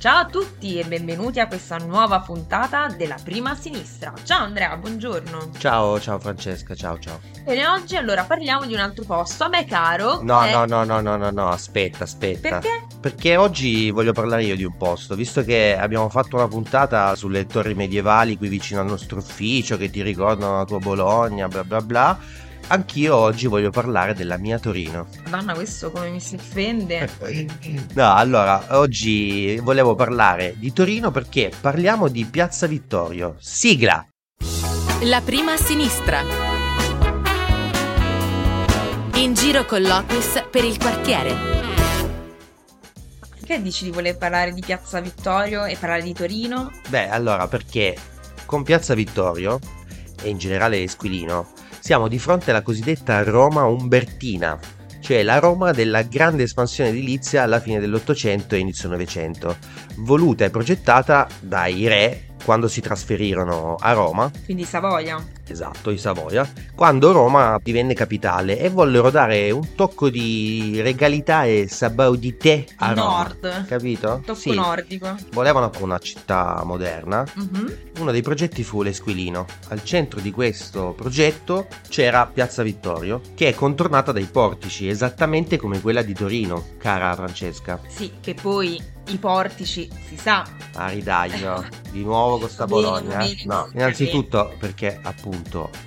Ciao a tutti e benvenuti a questa nuova puntata della Prima Sinistra. Ciao Andrea, buongiorno. Ciao, ciao Francesca, ciao ciao. Bene, oggi allora parliamo di un altro posto. A me caro. No, è- no, no, no, no, no, no, aspetta, aspetta. Perché? Perché oggi voglio parlare io di un posto, visto che abbiamo fatto una puntata sulle torri medievali qui vicino al nostro ufficio che ti ricordano la tua Bologna, bla bla bla. Anch'io oggi voglio parlare della mia Torino. Madonna, questo come mi si offende. No, allora, oggi volevo parlare di Torino perché parliamo di Piazza Vittorio. Sigla! La prima a sinistra. In giro con l'Otis per il quartiere. Perché dici di voler parlare di Piazza Vittorio e parlare di Torino? Beh, allora, perché con Piazza Vittorio e in generale Esquilino siamo di fronte alla cosiddetta Roma umbertina, cioè la Roma della grande espansione edilizia alla fine dell'Ottocento e inizio Novecento, voluta e progettata dai re quando si trasferirono a Roma Quindi Savoia. Esatto, i Savoia, quando Roma divenne capitale e vollero dare un tocco di regalità e sabaudité a Roma. Nord. Capito? Tocco Sì. nordico. Volevano una città moderna. Mhm. Uno dei progetti fu l'Esquilino. Al centro di questo progetto c'era Piazza Vittorio, che è contornata dai portici, esattamente come quella di Torino, cara Francesca. Sì, che poi i portici si sa. A ridaglio, di nuovo con sta Bologna. bene, No, innanzitutto perché appunto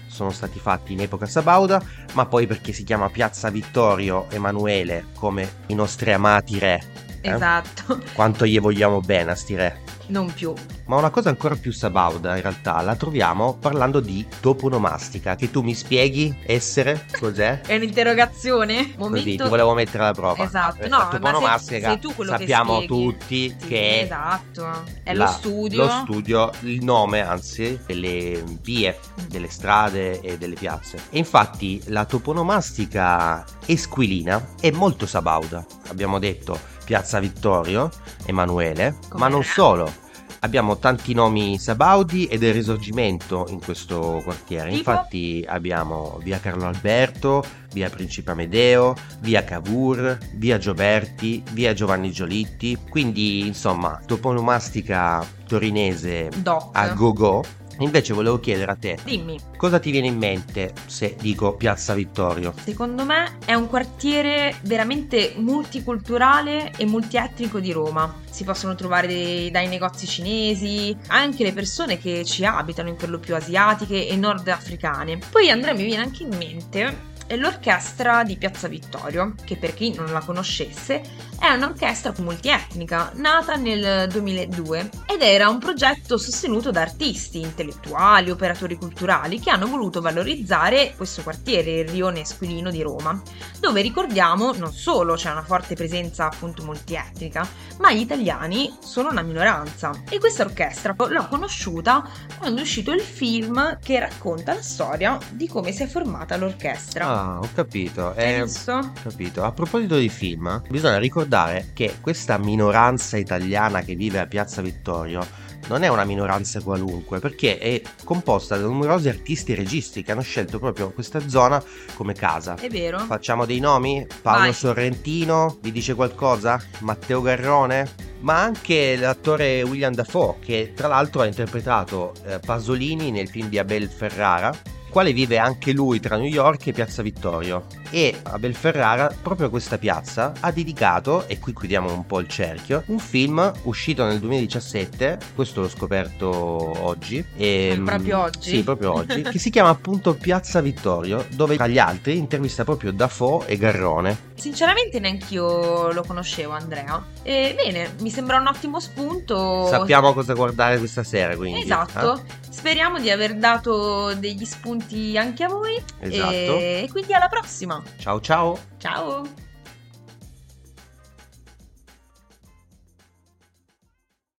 sono stati fatti in epoca sabauda, ma poi perché si chiama Piazza Vittorio Emanuele come i nostri amati re. Eh? Esatto. Quanto gli vogliamo bene a sti re. Non più. Ma una cosa ancora più sabauda in realtà la troviamo parlando di toponomastica, che tu mi spieghi essere cos'è? È un'interrogazione? Così, Momento... ti volevo mettere alla prova. Esatto, Eh, no, la ma sei- toponomastica sei tu quello che sappiamo spieghi. tutti Sì, che è Esatto. È la- lo studio. lo studio, il nome anzi delle vie, delle strade e delle piazze. E infatti la toponomastica esquilina è molto sabauda. Abbiamo detto Piazza Vittorio, Emanuele, Come ma non solo. Abbiamo tanti nomi sabaudi e del risorgimento in questo quartiere. Tipo? Infatti abbiamo via Carlo Alberto, via Principe Amedeo, via Cavour, via Gioberti, via Giovanni Giolitti. Quindi, insomma, toponomastica torinese Doc. a go-go. Invece volevo chiedere a te, Dimmi, cosa ti viene in mente se dico Piazza Vittorio? secondo me è un quartiere veramente multiculturale e multietnico di Roma. Si possono trovare dei- dai negozi cinesi, anche le persone che ci abitano, in per lo più asiatiche e nordafricane. Poi Andrea mi viene anche in mente è l'orchestra di Piazza Vittorio, che per chi non la conoscesse è un'orchestra multietnica nata nel 2002 ed era un progetto sostenuto da artisti, intellettuali, operatori culturali che hanno voluto valorizzare questo quartiere, il rione Esquilino di Roma, dove ricordiamo non solo c'è una forte presenza appunto multietnica, ma gli italiani sono una minoranza. E questa orchestra l'ho conosciuta quando è uscito il film che racconta la storia di come si è formata l'orchestra. Ah, ho capito. Eh, visto? Capito. A proposito di film, bisogna ricordare che questa minoranza italiana che vive a Piazza Vittorio non è una minoranza qualunque, perché è composta da numerosi artisti e registi che hanno scelto proprio questa zona come casa. È vero? Facciamo dei nomi? Paolo Vai. Sorrentino, vi dice qualcosa? Matteo Garrone? Ma anche l'attore William Dafoe, che tra l'altro ha interpretato eh, Pasolini nel film di Abel Ferrara, quale vive anche lui tra New York e Piazza Vittorio. E Abel Ferrara, proprio a questa piazza, ha dedicato, e qui chiudiamo un po' il cerchio, un film uscito nel 2017, questo l'ho scoperto oggi. E, Eh, proprio oggi? Sì, proprio oggi, che si chiama appunto Piazza Vittorio, dove tra gli altri intervista proprio Dafoe e Garrone. Sinceramente neanch'io lo conoscevo Andrea. E bene, mi sembra un ottimo spunto. Sappiamo cosa guardare questa sera, quindi. Esatto. eh? Speriamo di aver dato degli spunti anche a voi. Esatto. E quindi alla prossima. Ciao ciao. Ciao.